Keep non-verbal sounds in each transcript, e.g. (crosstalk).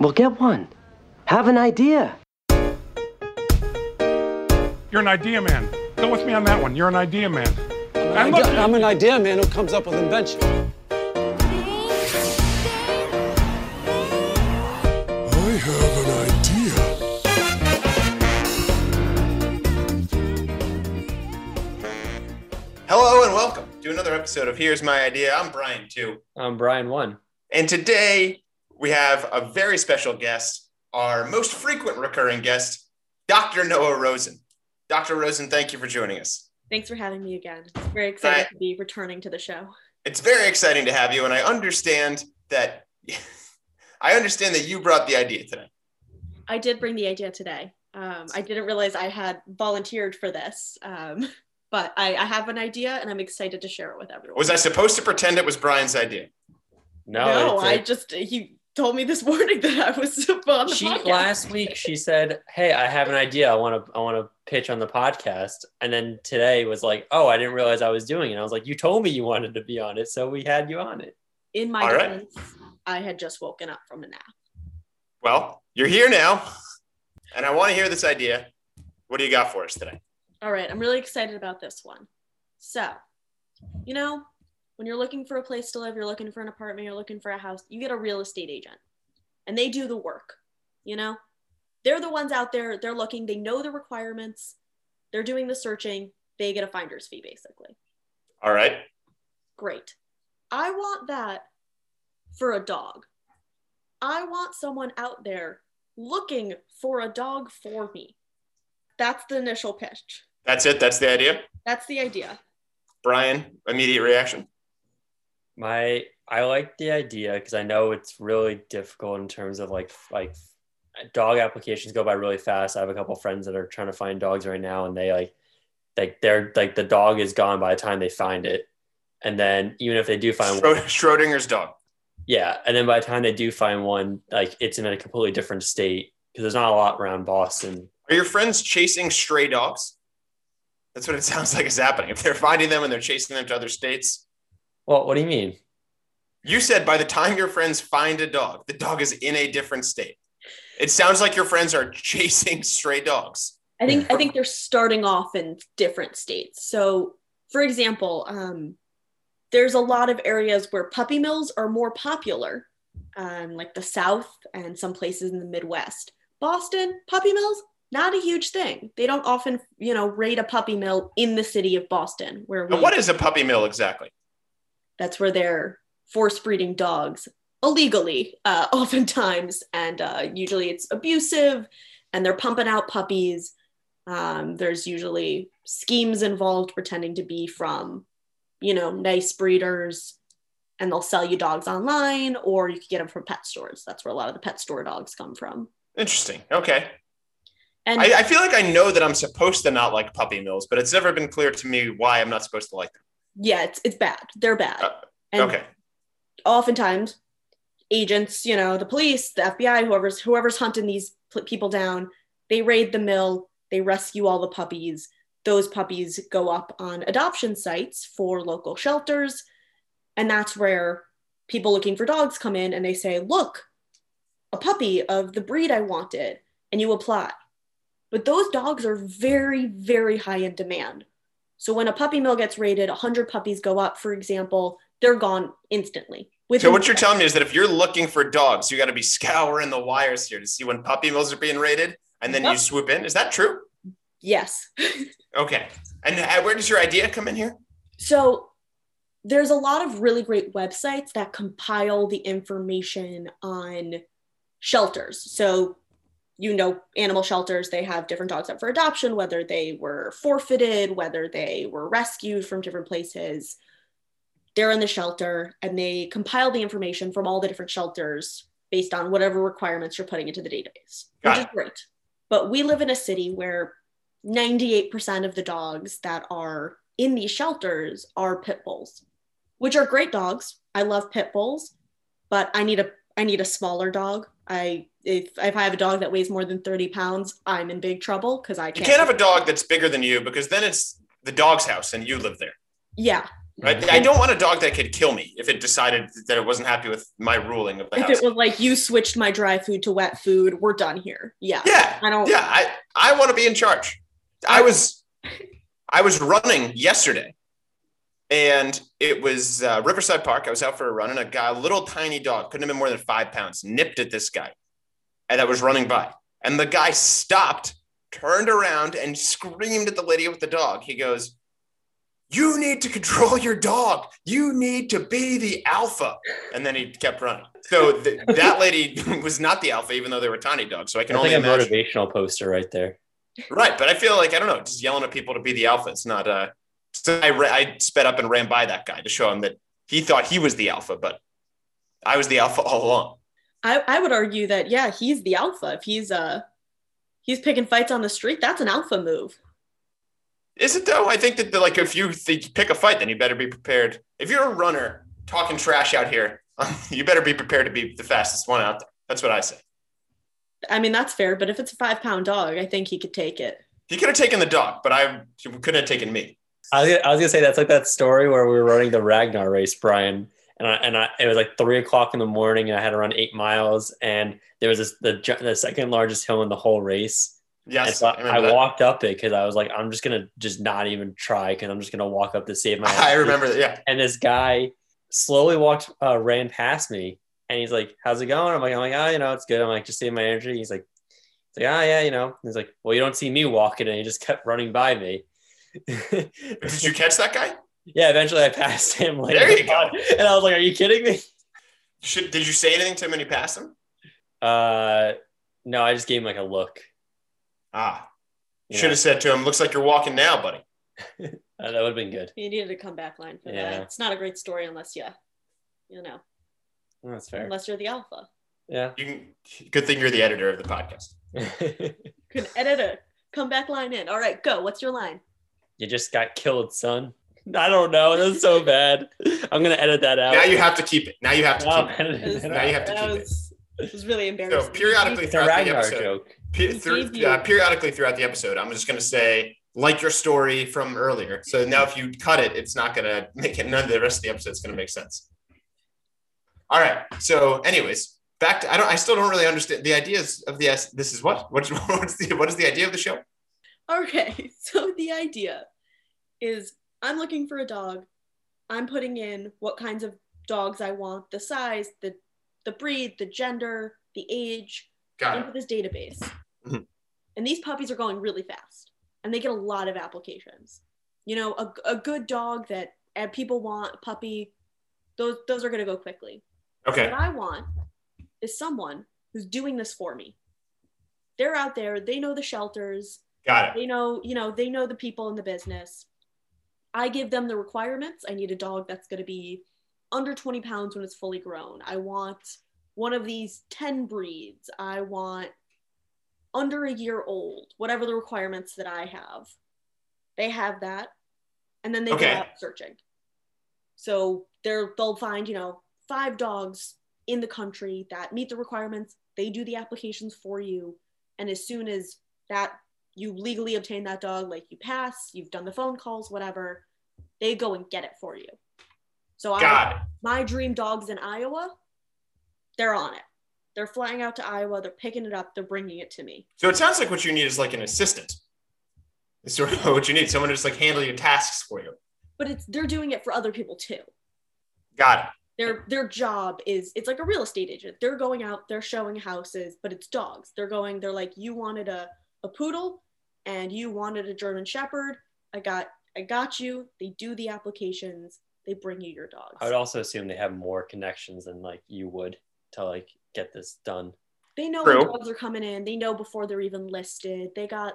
Well, get one. Have an idea. You're an idea man. Go with me on that one. You're an idea man. And look, I'm an idea man who comes up with invention. I have an idea. Hello and welcome to another episode of Here's My Idea. I'm Brian too. I'm Brian one. And today we have a very special guest, our most frequent recurring guest, Dr. Noah Rosen. Dr. Rosen, thank you for joining us. Thanks for having me again. Very excited I- to be returning to the show. It's very exciting to have you, and I understand that (laughs) I understand that you brought the idea today. I did bring the idea today. Um, I didn't realize I had volunteered for this, um, (laughs) but I, I have an idea and I'm excited to share it with everyone. Was I supposed to pretend it was Brian's idea? No, no, it's I a- just he told me this (laughs) morning that I was on the she podcast. last week she said, "Hey, I have an idea. I want to I want to pitch on the podcast." And then today was like, "Oh, I didn't realize I was doing it." I was like, "You told me you wanted to be on it, so we had you on it." In my All right. defense, I had just woken up from a nap. Well, you're here now, and I want to hear this idea. What do you got for us today? All right, I'm really excited about this one. So, you know, when you're looking for a place to live, you're looking for an apartment, you're looking for a house, you get a real estate agent and they do the work, you know? They're the ones out there, they're looking, they know the requirements, they're doing the searching, they get a finder's fee basically. All right. Great. I want that for a dog. I want someone out there looking for a dog for me. That's the initial pitch. That's it. That's the idea. That's the idea. Brian, immediate reaction. My I like the idea because I know it's really difficult in terms of like like dog applications go by really fast. I have a couple friends that are trying to find dogs right now, and they like like they're like the dog is gone by the time they find it, and then even if they do find one, Schrodinger's dog. yeah, and then by the time they do find one, like it's in a completely different state because there's not a lot around Boston. Are your friends chasing stray dogs? That's what it (laughs) sounds like is happening. If they're finding them and they're chasing them to other states, Well, what do you mean? you said by the time your friends find a dog, the dog is in a different state. It sounds like your friends are (laughs) chasing stray dogs. I think I think they're starting off in different states. So, for example, um, there's a lot of areas where puppy mills are more popular, um, like the South and some places in the Midwest. Boston puppy mills not a huge thing. They don't often, you know, raid a puppy mill in the city of Boston, where we, what is a puppy mill exactly? That's where they're force breeding dogs illegally, uh, (laughs) oftentimes, and uh, usually it's abusive, and they're pumping out puppies. Um, there's usually schemes involved pretending to be from, you know, nice breeders, and they'll sell you dogs online, or you could get them from pet stores. That's where a lot of the pet store dogs come from. Interesting. Okay. And I, I feel like I know that I'm supposed to not like puppy mills, but it's never been clear to me why I'm not supposed to like them. Yeah, it's it's bad. They're bad. Uh, and okay. oftentimes agents you know the police the fbi whoever's whoever's hunting these people down they raid the mill they rescue all the puppies those puppies go up on adoption sites for local shelters and that's where people looking for dogs come in and they say look a puppy of the breed i wanted and you apply but those dogs are very very high in demand so when a puppy mill gets raided 100 puppies go up for example they're gone instantly So what you're telling me is that if you're looking for dogs, you got to be (laughs) scouring the wires here to see when puppy mills are being raided, and then you swoop in. Is that true? yes (laughs) Okay. And uh, where does your idea come in here? So there's a lot of really great websites that compile the information on shelters. So you know animal shelters they have different dogs up for adoption whether they were forfeited whether they were rescued from different places they're in the shelter and they compile the information from all the different shelters based on whatever requirements you're putting into the database Got which is great but we live in a city where 98% of the dogs that are in these shelters are pit bulls, which are great dogs. I love pit bulls, but I need a I need a smaller dog. I if if I have a dog that weighs more than 30 pounds, I'm in big trouble because I can't. You can't have a dog that's bigger than you because then it's the dog's house and you live there. yeah, Right? I don't want a dog that could kill me if it decided that it wasn't happy with my ruling of the If house. it was like you switched my dry food to wet food, we're done here. Yeah. yeah, I don't yeah, I I want to be in charge. I was (laughs) I was running yesterday, and it was uh, Riverside Park. I was out for a run, and a guy, a little tiny dog, couldn't have been more than five pounds, nipped at this guy, and I was running by, and the guy stopped, turned around, and screamed at the lady with the dog. He goes. You need to control your dog. You need to be the alpha. And then he kept running. So th- that lady (laughs) was not the alpha, even though they were tiny dogs. So I can That's only like a imagine. motivational poster right there. Right, but I feel like I don't know, just yelling at people to be the alpha. It's not. Uh, so I ra- I sped up and ran by that guy to show him that he thought he was the alpha, but I was the alpha all along. I, I would argue that yeah, he's the alpha. If he's uh he's picking fights on the street, that's an alpha move. Is it though? I think that the, like if you th- pick a fight, then you better be prepared. If you're a runner talking trash out here, (laughs) you better be prepared to be the fastest one out there. That's what I say. I mean, that's fair, but if it's a five pound dog, I think he could take it. He could have taken the dog, but I he couldn't have taken me. I was, I was gonna say that's like that story where we were running the Ragnar race, Brian, and I and I it was like three o'clock in the morning, and I had to run eight miles, and there was this the the second largest hill in the whole race, and Yes, so I, I, walked up it because I was like, I'm just gonna just not even try, because I'm just gonna walk up to save my. (laughs) I remember that. Yeah, And this guy slowly walked, uh, ran past me, and he's like, "How's it going?" I'm like, "I'm like, oh, you know, it's good." I'm like, just save my energy. He's like, "He's like, ah, yeah, you know." He's like, "Well, you don't see me walking," and he just kept running by me. (laughs) did you catch that guy? Yeah, eventually I passed him. Like, There you go. And I was like, "Are you kidding me?" Should did you say anything to him when you passed him? Uh, no, I just gave him like a look. Ah, Yeah. should have said to him, "Looks like you're walking now, buddy." (laughs) Uh, that would have been good. You needed a comeback line for Yeah. that. It's not a great story unless you, you know, That's fair. unless you're the alpha. Yeah. You can. Good thing you're the editor of the podcast. Can edit a comeback line in. All right, go. What's your line? you just got killed, son. I don't know. That's so (laughs) bad. I'm gonna edit that out. Now you have to keep it. Now you have to I'm keep it. editing it Now you have to keep it. was, it was really embarrassing. So periodically It's throughout the episode, pe- through, uh, periodically throughout the episode, I'm just going to say like your story from earlier. So now if you cut it, it's not going to make it. None of the rest of the episode is going to make sense. All right. So, anyways, back to I don't. I still don't really understand the ideas of the. This is what. What's (laughs) what's the what is the idea of the show? Okay, (laughs) so the idea is I'm looking for a dog. I'm putting in what kinds of dogs I want, the size, the the breed, the gender, the age Got it. into this database. Mhm. And these puppies are going really fast and they get a lot of applications. You know, a, a good dog that uh, people want, puppy, those those are going to go quickly. Okay. What I want is someone who's doing this for me. They're out there, they know the shelters, Got it. they know you know they know the people in the business i give them the requirements. I need a dog that's going to be under 20 pounds when it's fully grown. I want one of these 10 breeds. I want under a year old whatever the requirements that i have. They have that and then they Okay. go out searching. So they're they'll find you know five dogs in the country that meet the requirements. They do the applications for you. And as soon as that you legally obtain that dog like you pass you've done the phone calls whatever they go and get it for you so I, it. my dream dogs in iowa they're on it they're flying out to iowa they're picking it up they're bringing it to me So it sounds like what you need is like an assistant. It's sort of (laughs) what you need. Someone to just like handle your tasks for you. but it's they're doing it for other people too Got it. their their job is it's like a real estate agent they're going out they're showing houses but it's dogs they're going they're like you wanted a, a poodle and you wanted a german shepherd i got i got you they do the applications they bring you your dogs I would also assume they have more connections than like you would to like get this done. they know True. when dogs are coming in they know before they're even listed they got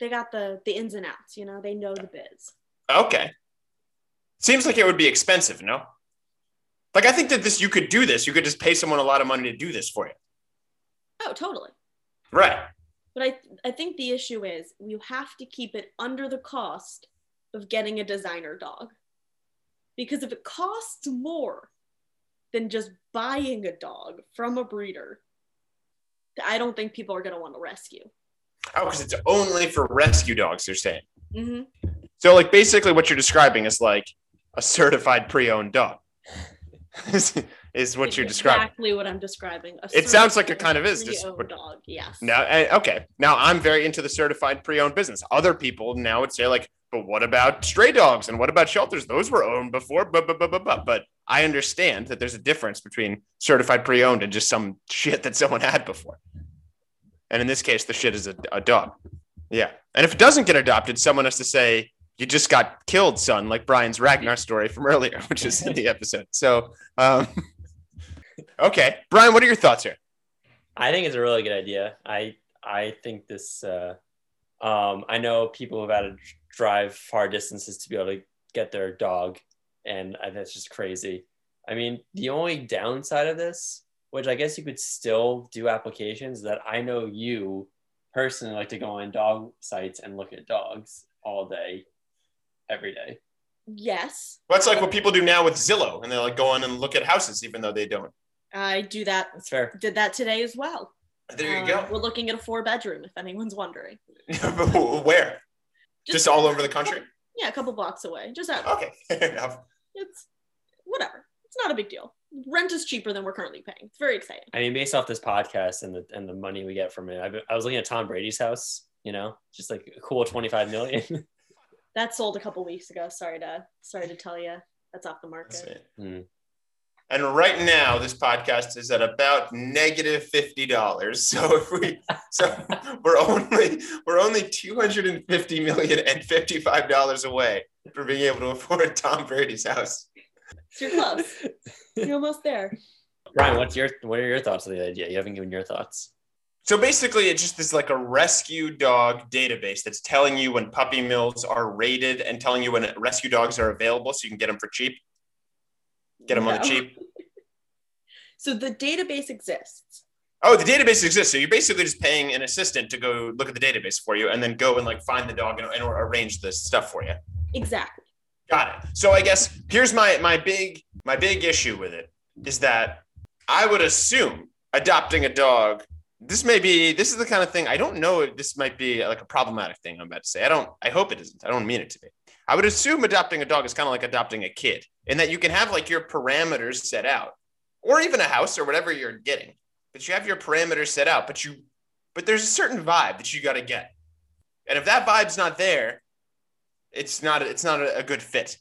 they got the the ins and outs you know they know the biz Okay. Seems like it would be expensive, no? Like I think that this you could do this. You could just pay someone a lot of money to do this for you. oh totally Right. But I, I think the issue is you have to keep it under the cost of getting a designer dog. Because if it costs more than just buying a dog from a breeder, I don't think people are going to want to rescue. Oh, because it's only for rescue dogs, they're saying. Mm-hmm. So like basically what you're describing is like a certified pre-owned dog. (laughs) is, what you're describing. Exactly what I'm describing. A It sounds like it kind of is pre-owned dog. Yes. Now, eh, okay. Now I'm very into the certified pre-owned business. Other people now would say like, but what about stray dogs and what about shelters? Those were owned before. But but but but but. But I understand that there's a difference between certified pre-owned and just some (laughs) shit that someone had before. And in this case, the shit is a, a dog. Yeah. And if it doesn't get adopted, someone has to say, "You just got killed, son," like Brian's Ragnar story from earlier, (laughs) which is in the (laughs) episode. So, um, okay, Brian, what are your thoughts here? I think it's a really good idea. I I think this. Uh, um, I know people who've had to drive far distances to be able to get their dog, and I, that's just crazy. I mean, the only downside of this, which I guess you could still do applications, that I know you personally like to go on dog sites and look at dogs all day, every day. Yes. Well, it's like what people do now with Zillow, and they like go on and look at houses, even though they don't. I do that. That's fair. Did that today as well. There Um, go. We're looking at a four bedroom, if anyone's wondering. (laughs) Where? Just all over the country? Yeah, a couple blocks away. Just out. Okay, (laughs) fair enough. It's whatever. It's not a big deal. Rent is cheaper than we're currently paying. It's very exciting. I mean, based off this podcast and the and the money we get from it, I, I was looking at Tom Brady's house. You know, just like a cool twenty five million. (laughs) That sold a couple weeks ago. Sorry to sorry to tell you. That's off the That's market. it. And right now, this podcast is at about negative fifty dollars. (laughs) So if we, so we're only we're only two hundred and fifty million and fifty five dollars away from being able to afford Tom Brady's house. So you're close. You're almost there. Ryan, what's your what are your thoughts on the idea? You haven't given your thoughts. So basically, it just is like a rescue dog database that's telling you when puppy mills are rated and telling you when rescue dogs are available, so you can get them for cheap. Get them on the cheap. (laughs) So the database exists. Oh, the database exists. So you're basically just paying an assistant to go look at the database for you, and then go and like find the dog and, and arrange the stuff for you. Exactly. Got it. So I guess here's my my big my big issue with it is that I would assume adopting a dog. This may be this is the kind of thing I don't know if this might be like a problematic thing I'm about to say. I don't I hope it isn't. I don't mean it to be. I would assume adopting a dog is kind of like adopting a kid in that you can have like your parameters set out or even a house or whatever you're getting. But you have your parameters set out, but you but there's a certain vibe that you got to get. And if that vibe's not there, it's not it's not a, a good fit.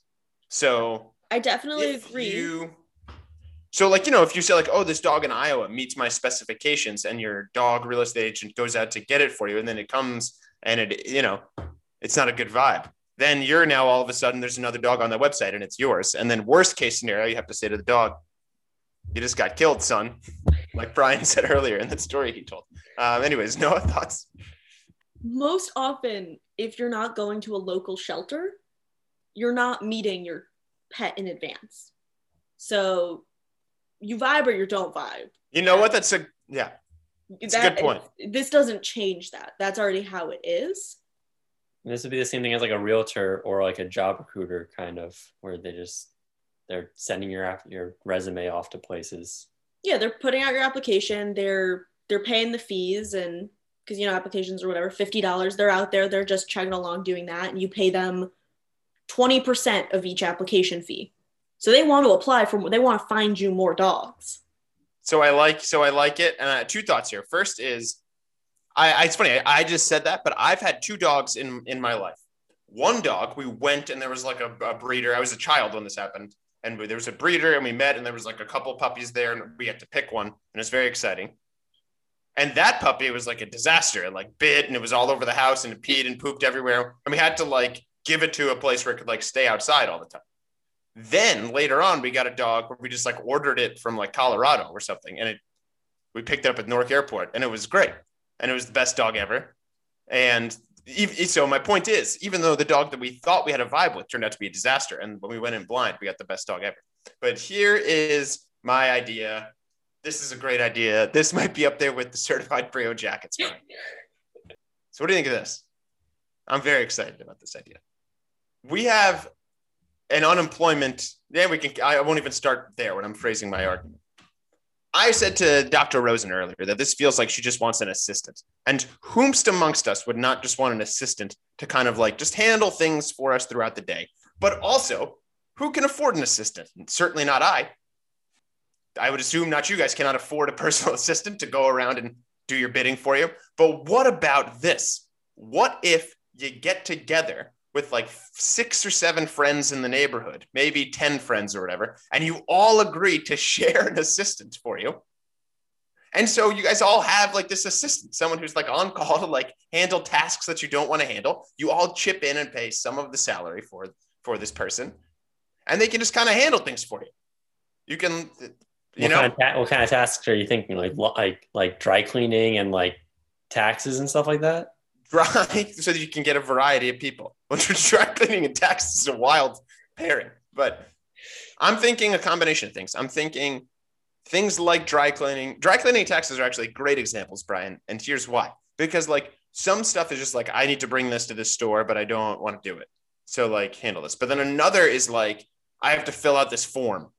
So I definitely agree. you so like you know if you say like oh this dog in iowa meets my specifications and your dog real estate agent goes out to get it for you and then it comes and it you know it's not a good vibe then you're now all of a sudden there's another dog on that website and it's yours and then worst case scenario you have to say to the dog you just got killed son (laughs) like brian (laughs) said earlier in that story he told um, anyways (laughs) no thoughts Most often, if you're not going to a local shelter, you're not meeting your pet in advance. So you vibe or you don't vibe. you know what that's a yeah It's a good point. This doesn't change that. That's already how it is. This would be the same thing as like a realtor or like a job recruiter, kind of, where they just they're sending your your resume off to places. Yeah, they're putting out your application. They're they're paying the fees and because you know applications or whatever, fifty dollars. They're out there. They're just chugging along doing that, and you pay them twenty percent of each application fee. So they want to apply for. They want to find you more dogs. So I like so I like it. And uh, two thoughts here. First is, I, I it's funny. I, I just said that, but I've had two dogs in in my life. One dog, we went and there was like a, a breeder. I was a child when this happened, and we, there was a breeder, and we met, and there was like a couple puppies there, and we had to pick one, and it's very exciting. And that puppy was like a disaster. It like bit, and it was all over the house, and it peed and pooped everywhere, and we had to like give it to a place where it could like stay outside all the time. Then later on, we got a dog where we just like ordered it from like Colorado or something, and it we picked it up at Newark Airport, and it was great, and it was the best dog ever. And so my point is, even though the dog that we thought we had a vibe with turned out to be a disaster, and when we went in blind, we got the best dog ever. But here is my idea. This is a great idea. This might be up there with the certified Brio jackets. (laughs) So what do you think of this? I'm very excited about this idea. We have an unemployment. Yeah, we can. I won't even start there when I'm phrasing my argument. I said to Dr. Rosen earlier that this feels like she just wants an assistant. And whomst amongst us would not just want an assistant to kind of like just handle things for us throughout the day, but also who can afford an assistant? Certainly not I. I would assume not you guys cannot afford a (laughs) personal assistant to go around and do your bidding for you. But what about this? What if you get together with like six or seven friends in the neighborhood, maybe 10 friends or whatever, and you all agree to share an assistant for you? And so you guys all have like this assistant, someone who's like on call to like handle tasks that you don't want to handle. You all chip in and pay some of the salary for for this person, and they can just kind of handle things for you. You can, you what know, kind of ta- what kind of tasks are you thinking? Like like like dry cleaning and like taxes and stuff like that. Dry (laughs) so that you can get a variety of people. (laughs) Which dry cleaning and taxes is a wild pairing, but I'm thinking a combination of things. I'm thinking things like dry cleaning. Dry cleaning taxes are actually great examples, Brian. And here's why: because like some stuff is just like I need to bring this to this store, but I don't want to do it. So like handle this. But then another is like I have to fill out this form,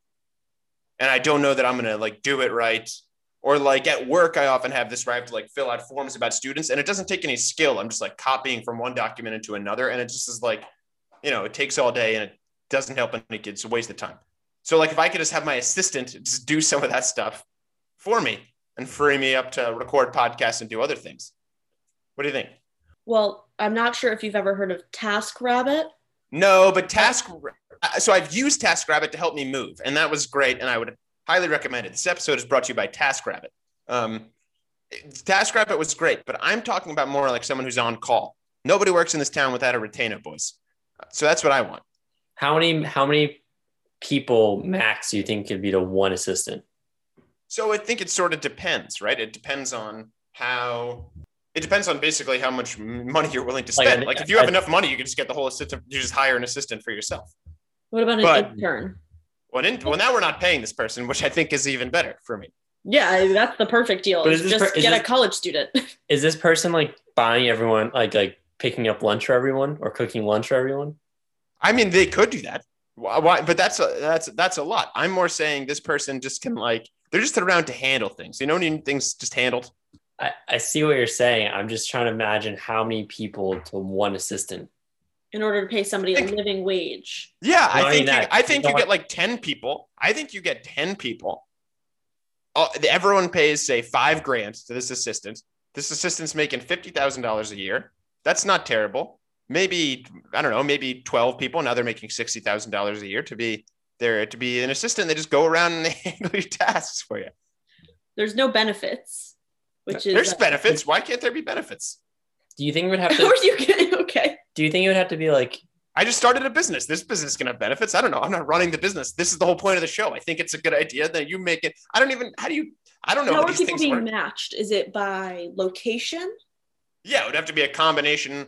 and I don't know that I'm gonna like do it right. Or like at work, I often have this where I have to like fill out forms about students, and it doesn't take any skill. I'm just like copying from one document into another, and it just is like, you know, it takes all day and it doesn't help any kids. It's a waste of time. So like if I could just have my assistant just do some of that stuff for me and free me up to record podcasts and do other things. What do you think? Well, I'm not sure if you've ever heard of Task Rabbit. No, but Task. Uh, so I've used Task Rabbit to help me move, and that was great, and I would highly recommend it. This episode is brought to you by TaskRabbit. Um, TaskRabbit was great, but I'm talking about more like someone who's on call. Nobody works in this town without a retainer, boys. So that's what I want. How many how many people max do you think could be to one assistant? So I think it sort of depends, right? It depends on how. It depends on basically how much money you're willing to spend. I- Like, if you have I- enough money, you can just get the whole assistant. You just hire an assistant for yourself. What about an But- intern? Well, in, well, now we're not paying this person, which I think is even better for me. Yeah, that's the perfect deal. But is is just per- is get a college student. (laughs) Is this person like buying everyone like like picking up lunch for everyone or cooking lunch for everyone? I mean, they could do that. Why? why- But that's a, that's that's a lot. I'm more saying this person just can like they're just around to handle things. You know, need things just handled. I, I see what you're saying. I'm just trying to imagine how many people to one assistant. In order to pay somebody a living wage. Yeah, I think you, I think you you get like ten people. I think you get ten people. Oh, everyone pays say five grand to this assistant. This assistant's making fifty thousand dollars a year. That's not terrible. Maybe I don't know. Maybe twelve people. Now they're making sixty thousand dollars a year to be there to be an assistant. They just go around and they (laughs) handle your tasks for you. There's no benefits, which is There's uh, benefits. Why can't there be benefits? Do you think it would have (laughs) to? are you getting okay? Do you think it would have to be like? I just started a business. This business can have benefits. I don't know. I'm not running the business. This is the whole point of the show. I think it's a good idea that you make it. I don't even. How do you? I don't know How how are people being work. matched? Is it by location? Yeah, it would have to be a combination.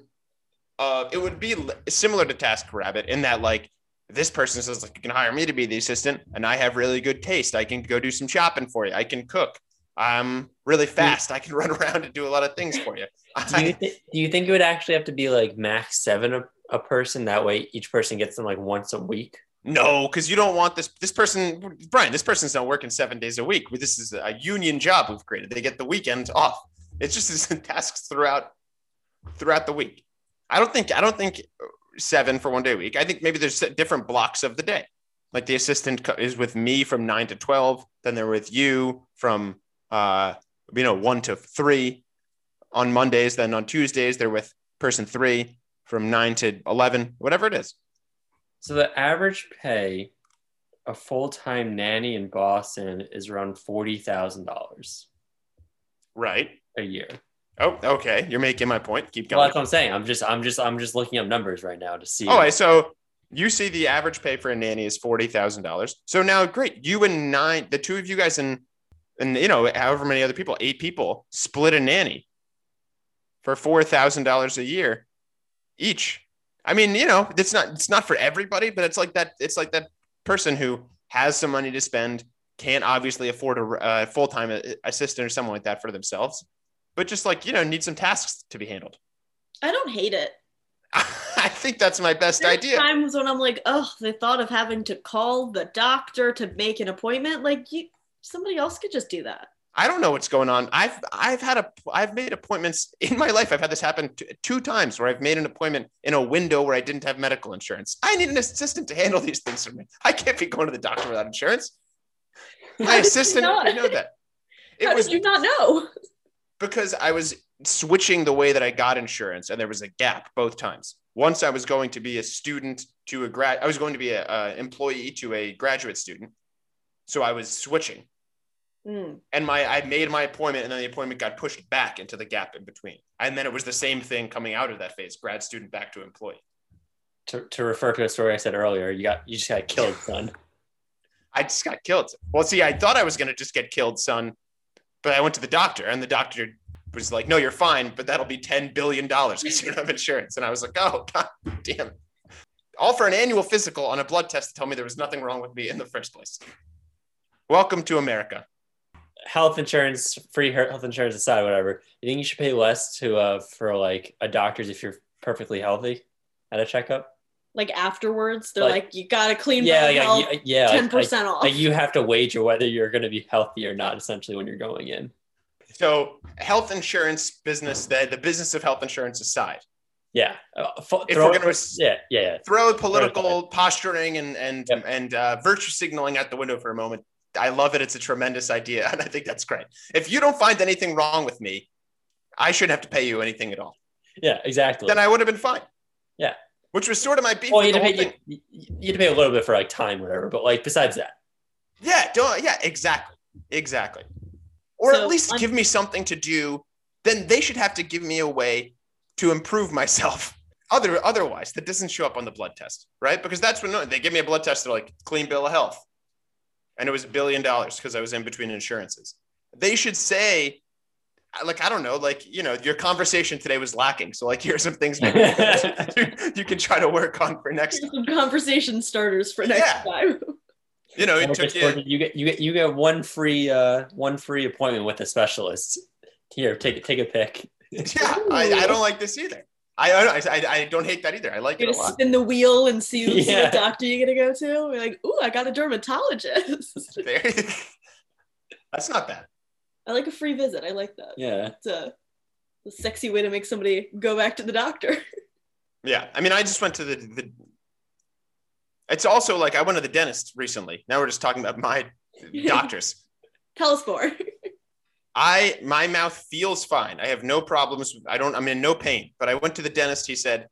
Uh, it would be similar to TaskRabbit in that like this person says like you can hire me to be the assistant, and I have really good taste. I can go do some shopping for you. I can cook. I'm really fast. I can run (laughs) around and do a lot of things for you. (laughs) Do you, th- do you think it would actually have to be like max seven a, a person? That way, each person gets them like once a week. no, because you don't want this. This person, Brian. This person's not working seven days a week. This is a union job we've created. They get the weekend off. It's just (laughs) tasks throughout throughout the week. I don't think I don't think seven for one day a week. I think maybe there's different blocks of the day. Like the assistant is with me from nine to twelve, then they're with you from uh you know one to three on Mondays. Then on Tuesdays they're with person three from nine to eleven, whatever it is. So the average pay a full time nanny in Boston is around forty thousand dollars Right. a year. Oh, okay. You're making my point. Keep Well, going. that's what I'm saying. I'm just, I'm just, I'm just looking up numbers right now to see. All right, so you see the average pay for a nanny is forty thousand dollars. So now, great, you and nine, the two of you guys and and you know however many other people, eight people, split a nanny for four thousand dollars a year each. I mean, you know, it's not it's not for everybody, but it's like that. It's like that person who has some money to spend, can't obviously afford a, a full time assistant or someone like that for themselves, but just like you know, need some tasks to be handled. I don't hate it. (laughs) I think that's my best There's idea. times when I'm like, oh, the thought of having to call the doctor to make an appointment, like you, somebody else could just do that. I don't know what's going on. I've I've had a I've made appointments in my life. I've had this happen t- two times where I've made an appointment in a window where I didn't have medical insurance. I need an assistant to handle these things for me. I can't be going to the doctor without insurance. My How did you assistant would know that. (laughs) It How was did you not know? because I was switching the way that I got insurance, and there was a gap both times. Once I was going to be a student to a grad, I was going to be a, a employee to a graduate student, so I was switching, Mm. and my I made my appointment, and then the appointment got pushed back into the gap in between, and then it was the same thing coming out of that phase: grad student back to employee. To, to refer to a story I said earlier, you got you just got killed, (laughs) son. I just got killed. Well, see, I thought I was going to just get killed, son, but I went to the doctor, and the doctor was like, "No, you're fine, but that'll be ten billion dollars because you don't have insurance." And I was like, "Oh, (laughs) god damn it!" All for an annual physical on a blood test to tell me there was nothing wrong with me in the first place. Welcome to America. Health insurance, free health insurance aside, whatever. You think you should pay less to uh for like a doctor's if you're perfectly healthy at a checkup? Like afterwards, they're Like- like, you got a clean Yeah, bill of yeah, health, yeah, yeah. ten like- percent off. Like you have to wager whether you're going to be healthy or not, essentially, when you're going in. So, health insurance business, the, the business of health insurance aside, Yeah. Uh, fo- If throw we're gonna- yeah, yeah, yeah. throw political posturing and and Yep. and uh, virtue signaling out the window for a moment. I love it. It's a tremendous idea, (laughs) and I think that's great. If you don't find anything wrong with me, I shouldn't have to pay you anything at all. Yeah, exactly. Then I would have been fine. Yeah. Which was sort of my beef. well, you the had, to pay, you, you had to pay a little bit for like time, whatever. But like besides that, Yeah, don't, yeah, exactly. Exactly. Or So, at least un- give me something to do. Then they should have to give me a way to improve myself. (laughs) Other otherwise, that doesn't show up on the blood test, right? Because that's when they give me a blood test, they're like clean bill of health. And it was a billion dollars because I was in between insurances. They should say, like, I don't know, like, you know, your conversation today was lacking. So, like, here's some things maybe (laughs) you, you can try to work on for next Here's time. some conversation starters for next Yeah. time. You know, Or it took you. you get you get you get one free uh one free appointment with a specialist. Here, take take a pick. Yeah, I, I don't like this either. I, I I I don't hate that either. I like You're it a lot. spin the wheel and see, see Yeah. what doctor you're gonna go to. You're like, ooh, I got a dermatologist. (laughs) (laughs) That's not bad. I like a free visit. I like that. Yeah. It's a, a sexy way to make somebody go back to the doctor. (laughs) Yeah, I mean, I just went to the the. It's also like I went to the dentist recently. Now we're just talking about my doctors. Tell us more. I my mouth feels fine. I have no problems. I don't. I'm in no pain. But I went to the dentist. He said,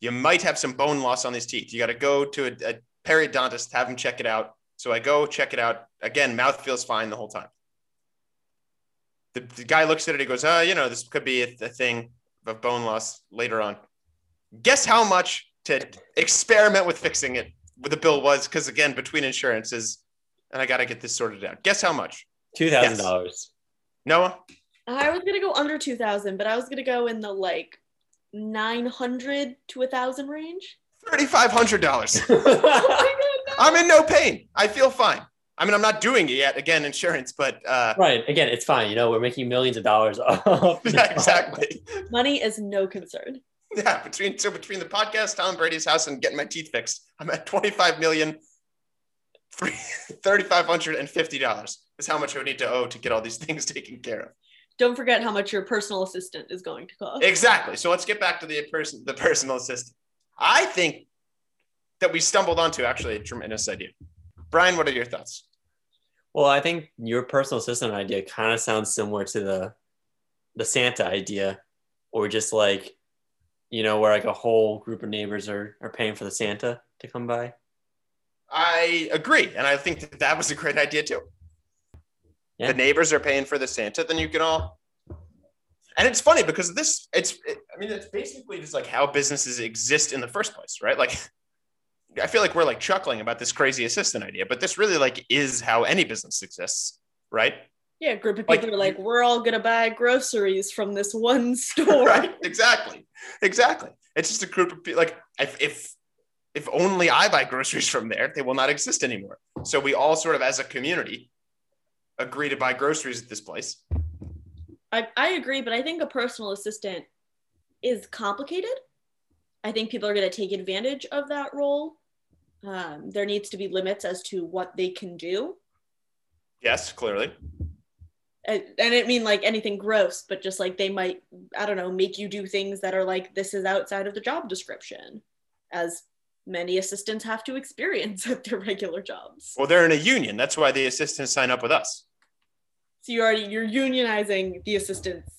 "You might have some bone loss on these teeth. You got to go to a, a periodontist, have him check it out." So I go check it out. Again, mouth feels fine the whole time. The, the guy looks at it. He goes, "Oh, you know, this could be a, a thing of bone loss later on." Guess how much to experiment with fixing it? What the bill was? Because again, between insurances, and I got to get this sorted out. Guess how much? Two thousand dollars. Noah. I was gonna go under two thousand, but I was gonna go in the like nine hundred to a thousand range. Thirty-five hundred dollars. (laughs) Oh my god, no. I'm in no pain. I feel fine. I mean, I'm not doing it yet. Again, insurance, but uh, right. Again, it's fine. You know, we're making millions of dollars (laughs) off. (laughs) yeah, exactly. Money is no concern. Yeah, between so between the podcast, Tom Brady's house, and getting my teeth fixed, I'm at twenty-five million, (laughs) thirty-five hundred and fifty dollars is how much I would need to owe to get all these (laughs) things taken care of. Don't forget how much your personal assistant is going to cost. Exactly. So let's get back to the person, the personal assistant. I think that we stumbled onto actually a tremendous idea. Brian, what are your thoughts? Well, I think your personal assistant idea kind of sounds similar to the the Santa idea, or just like, you know, where like a whole group of neighbors are are paying for the Santa to come by. I agree, and I think that that was a great idea too. Yeah. The neighbors are paying for the Santa, then you can all. And it's funny because this, it's, it, I mean, it's basically just like how businesses exist in the first place, right? Like, I feel like we're like chuckling about this crazy assistant idea, but this really like is how any business exists, right? Yeah, a group of Like- people are like, we're all gonna buy groceries from this one (laughs) store. (laughs) right exactly exactly it's just a group of people like if, if if only i buy groceries from there they will not exist anymore so we all sort of as a community agree to buy groceries at this place I, I agree, but I think a personal assistant is complicated. I think people are going to take advantage of that role. Um, there needs to be limits as to what they can do. yes clearly and I didn't mean like anything gross, but just like they might, I don't know, make you do things that are like this is outside of the job description, as many assistants have to experience (laughs) at their regular jobs. Well, they're in a union. That's why the assistants sign up with us. So you already you're unionizing the assistants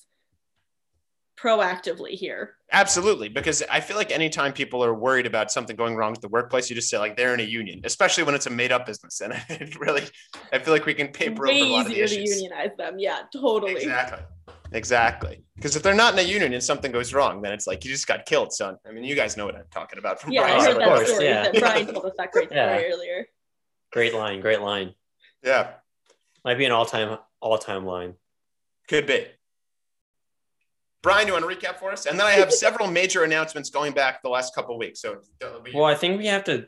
proactively here. Absolutely, because I feel like anytime people are worried about something going wrong with the workplace, you just say like they're in a union, especially when it's a made up business. And (laughs) it really, I feel like we can paper Way over a lot of the easier to unionize them. Yeah, totally. Exactly. Exactly. Because if they're not in a union and something goes wrong, then it's like you just got killed, son. I mean, you guys know what I'm talking about from Yeah, I heard of that side. course, story. yeah. That Brian told us that great (laughs) story Yeah. earlier. Great line, great line. Yeah, Might be an all-time all-time line. could be. Brian, do you want to recap for us? And then I have several major announcements going back the last couple of weeks. So, be- Well, I think we have to.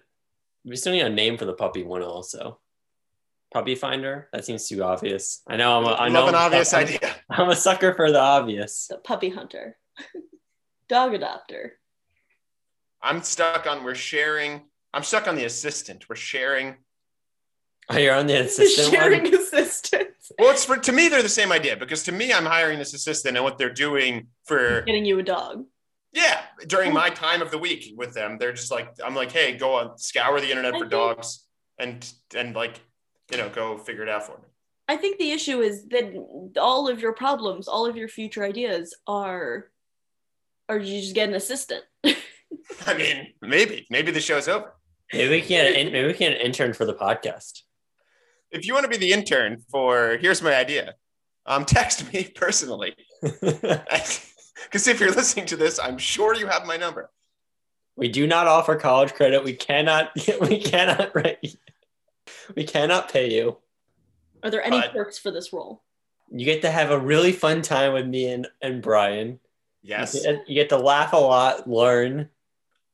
We still need a name for the puppy one also. Puppy finder. That seems too obvious. I know. I'm. A, I know. love an I'm- obvious I'm- idea. (laughs) I'm a sucker for the obvious. The puppy hunter, (laughs) dog adopter. I'm stuck on. We're sharing. I'm stuck on the assistant. We're sharing. Oh, you're on the assistant sharing one. assistants. Well, it's for to me they're the same idea because to me I'm hiring this assistant and what they're doing for Getting you a dog. yeah during my time of the week with them. They're just like I'm like, hey, go on scour the internet I for think- dogs and and like you know go figure it out for me. I think the issue is that all of your problems, all of your future ideas are, are you just get an assistant. (laughs) I mean, maybe maybe the show's over. Maybe we can. Maybe we can intern for the podcast. If you want to be the intern for here's my idea, um, text me personally (laughs) because if you're listening to this, I'm sure you have my number. we do not offer college credit. We cannot. (laughs) We cannot. Right. We cannot pay you. Are there any But- perks for this role? You get to have a really fun time with me and, and Brian. Yes. You get, you get to laugh a lot, learn.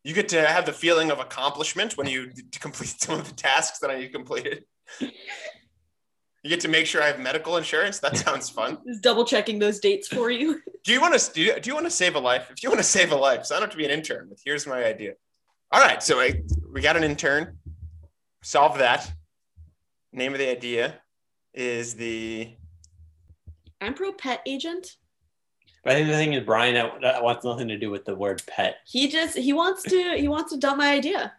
You get to have the feeling of accomplishment when you complete some of the tasks that I completed. You get to make sure I have medical insurance. That sounds fun. (laughs) Just double checking those dates for you. (laughs) Do you want to do you, do you want to save a life? If you want to save a life, sign up to be an intern. But here's my idea. All right, so I, we got an intern. Solve that. Name of the idea is the I'm pro pet agent. But I think the thing is, Brian, that, that wants nothing to do with the word pet. He just he wants to he wants to dump my idea.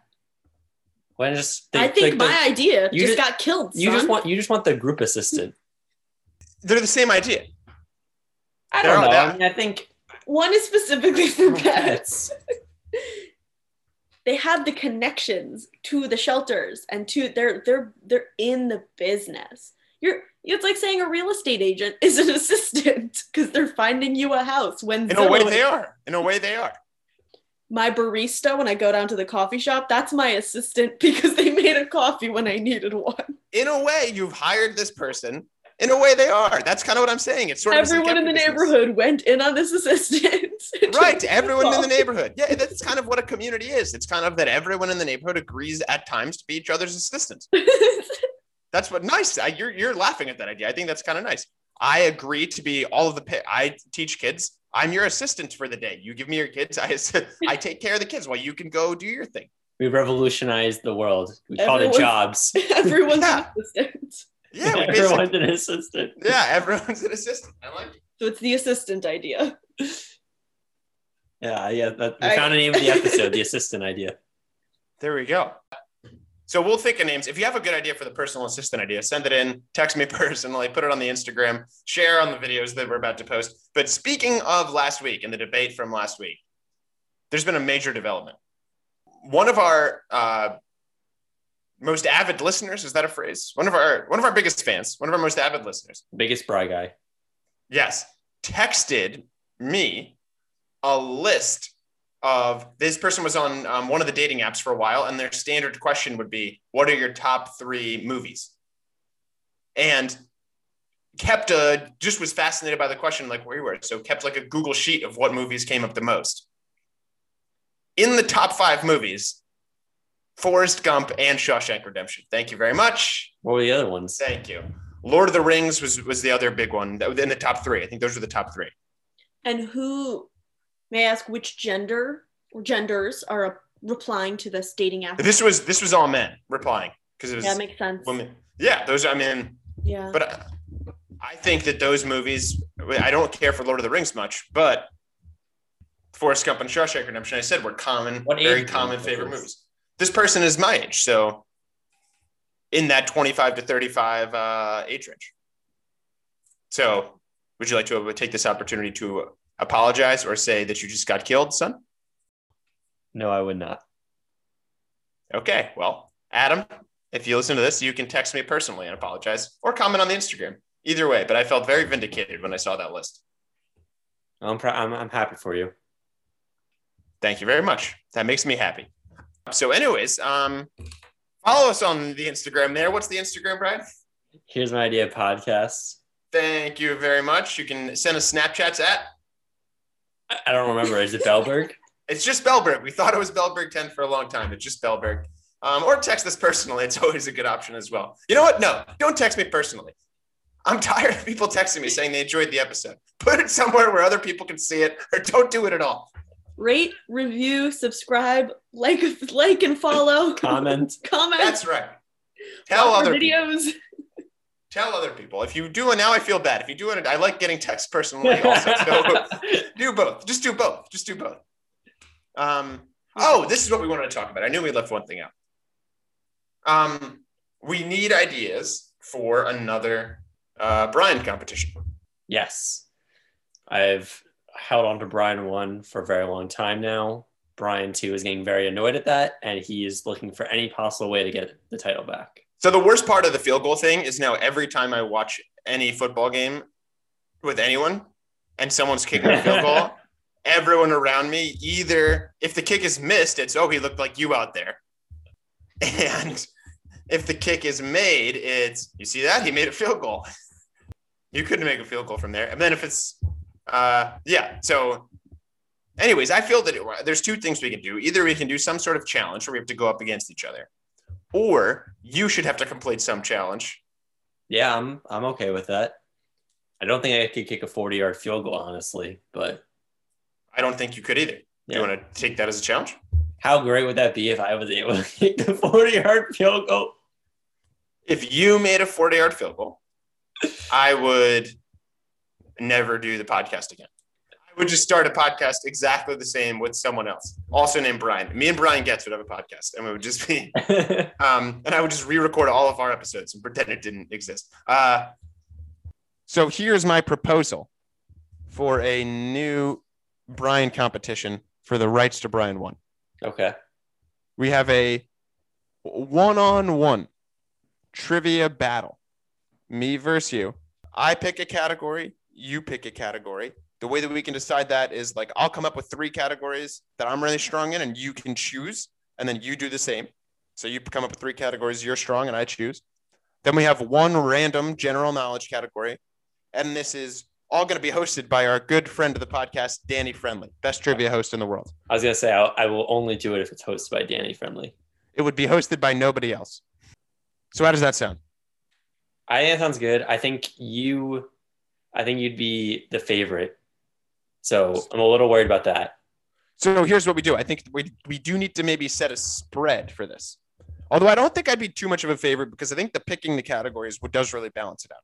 When just I think like, my idea you just just- got killed. you just want you just want the group assistant. they're the same idea. I don't know. I mean, I think one is specifically for (laughs) For pets. they have the connections to the shelters and to they're they're they're in the business. You're it's like saying a real estate agent is an (laughs) assistant because they're finding you a house when In a way, they are. In a way, they are. My barista when I go down to the coffee shop, that's my assistant (laughs) because they made a coffee when I needed one. In a way, you've hired this person. In a way, they are. That's kind of what I'm saying. It's sort of Everyone in the business. neighborhood went in on this assistant. (laughs) right everyone in the neighborhood yeah that's kind of what a community is it's kind of that everyone in the neighborhood agrees at times to be each other's assistants (laughs) that's what nice I, you're, you're laughing at that idea i think that's kind of nice i agree to be all of the pa- i teach kids i'm your assistant for the day you give me your kids i (laughs) i take care of the kids while you can go do your thing we revolutionized the world. We called it jobs. (laughs) Everyone's Yeah. an assistant. yeah we (laughs) Everyone's an assistant. yeah everyone's an assistant i like it So it's the assistant idea. Yeah, yeah. That, we I- found a name of the episode, the assistant idea. There we go. So we'll think of names. If you have a good idea for the personal assistant idea, send it in, text me (laughs) personally, put it on the Instagram, share on the videos that we're about to post. But speaking of last week and the debate from last week, there's been a major development. One of our uh, most avid listeners, is that a phrase? One of our one of our biggest fans, one of our most avid listeners, Biggest bra guy. yes, texted me a list of this person was on um, one of the dating apps for a while, and their standard question would be, "What are your top three movies?" And kept a just was fascinated by the question, like where you were. So kept like a Google sheet of what movies came up the most. In the top five movies, Forrest Gump and Shawshank Redemption. Thank you very much. What were the other ones? Thank you. Lord of the Rings was was the other big one that was in the top three. I think those were the top three. And who, may I ask, which gender or genders are replying to this dating app? This was this was all men replying because it was yeah, makes sense. women. Yeah, those. I mean, Yeah. but uh, I think that those movies, I don't care for Lord of the Rings much, but Forrest Gump and Shawshank Redemption, I said were common, What very common range favorite movies. This person is my age, so in that 25 to 35 uh, age range. So, would you like to take this opportunity to apologize or say that you just got killed, son? No, I would not. Okay, well, Adam, if you listen to this, you can text me personally and apologize or comment on the Instagram. Either way, but I felt very vindicated when I saw that list. I'm, pr- I'm I'm happy for you. Thank you very much. That makes me happy. So, anyways, um, follow us on the Instagram there. What's the Instagram, Brian? Here's my idea podcast. Thank you very much. You can send us Snapchats at I- I don't remember. Is it Bellberg? (laughs) it's just Bellberg. We thought it was Bellberg 10 for a long time. It's just Bellberg. Um, or text us personally. It's (laughs) always a good option as well. You know what? No, don't text me personally. I'm (laughs) tired of people texting me saying they enjoyed the episode. Put it somewhere where other people can see it, or don't do it at all. Rate, review, subscribe, like, like, and follow. Comment. Comment. That's right. Tell watch our other people. Tell other people. If you do it now, I feel bad. If you do it, I like getting texts personally also. So (laughs) do both. Just do both. Just do both. Um, oh, this is what we wanted to talk about. I knew we left one thing out. Um, we need ideas for another uh, Brian competition. yes. I've held on to Brian one for a very long time now. Brian two is getting very annoyed at that, and he is looking for any possible way to get the title back. So the worst part of the field goal thing is now every time I watch any football game with anyone and someone's kicking a field goal, (laughs) everyone around me either if the kick is missed, it's oh he looked like you out there, (laughs) and if the kick is made, it's you see that he made a field goal. (laughs) You couldn't make a field goal from there, and then if it's uh yeah, so. Anyways, I feel that it, there's two things we can do. Either we can do some sort of challenge where we have to go up against each other, or you should have to complete some challenge. Yeah, I'm I'm okay with that. I don't think I could kick a 40 yard field goal, honestly, but I don't think you could either. Do Yeah. you want to take that as a challenge? how great would that be if I was able to (laughs) kick the 40 yard field goal? If you made a 40 yard field goal, I would never do the podcast again. Would just start a podcast exactly the same with someone else, also named Brian. Me and Brian Getz would have a podcast, and we would just be, (laughs) um, and I would just re-record all of our episodes and pretend it didn't exist. Uh, so here's my proposal for a new Brian competition for the rights to Brian one. okay. we have a one-on-one trivia battle me versus you i pick a category you pick a category the way that we can decide that is like i'll come up with three categories that i'm really strong in and you can choose and then you do the same so you come up with three categories you're strong and i choose then we have one random general knowledge category and this is all going to be hosted by our good friend of the podcast danny friendly best trivia host in the world I was gonna say I'll, I will only do it if it's hosted by Danny Friendly. it would be hosted by nobody else so how does that sound I think that sounds good. I think you, I think you'd be the favorite. So I'm a little worried about that. So here's what we do. I think we we do need to maybe set a spread for this. Although I don't think I'd be too much of a favorite because I think the picking the categories does really balance it out.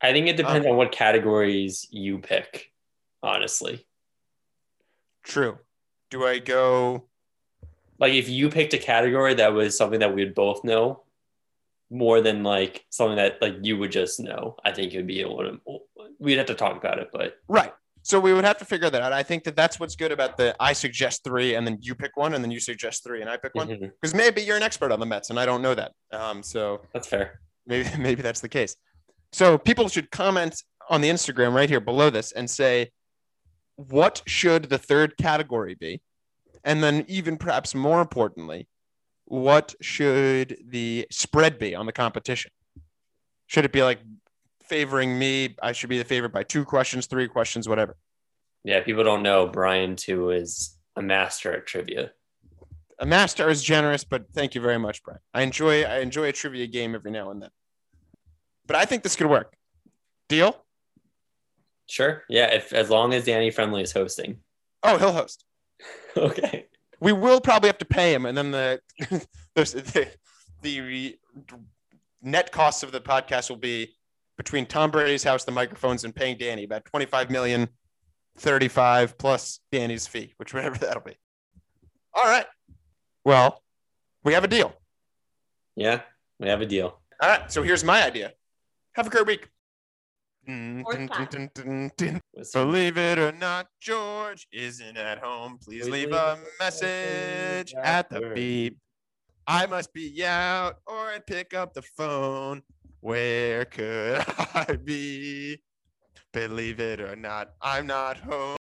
I think it depends Um, on what categories you pick. Honestly, True. Do I go? like if you picked a category that was something that we'd both know, more than like something that like you would just know, I think it would be able to. We'd have to talk about it, but Right. So we would have to figure that out. I think that that's what's good about the I suggest three and then you pick one and then you suggest three and I pick one because maybe you're an expert on the Mets and I don't know that. Um, so that's fair. maybe (laughs) maybe that's the case. So people should comment on the Instagram right here below this and say what should the third category be? And then even perhaps more importantly, what should the spread be on the competition? Should it be like favoring me? I should be the favorite by two questions, three questions, whatever. Yeah, people don't know Brian two is a master at trivia. A master is generous, but thank you very much, Brian. I enjoy I enjoy a trivia game every now and then. But I think this could work. Deal? Sure. Yeah, if as long as Danny Friendly is hosting. Oh, he'll host. (laughs) okay. We will probably have to pay him, and then the (laughs) the, the, the net cost of the podcast will be between Tom Brady's house, the microphones, and paying Danny about 25 million, 35 plus Danny's fee, which whatever that'll be. All right. Well, we have a deal. Yeah, we have a deal. All right. So here's my idea. Have a great week. Fourth clap. What's- Believe it or not, George isn't at home. Please Please leave leave a a message message at the beep. I must be out or I'd pick up the phone. Where could (laughs) I be? Believe it or not, I'm not home.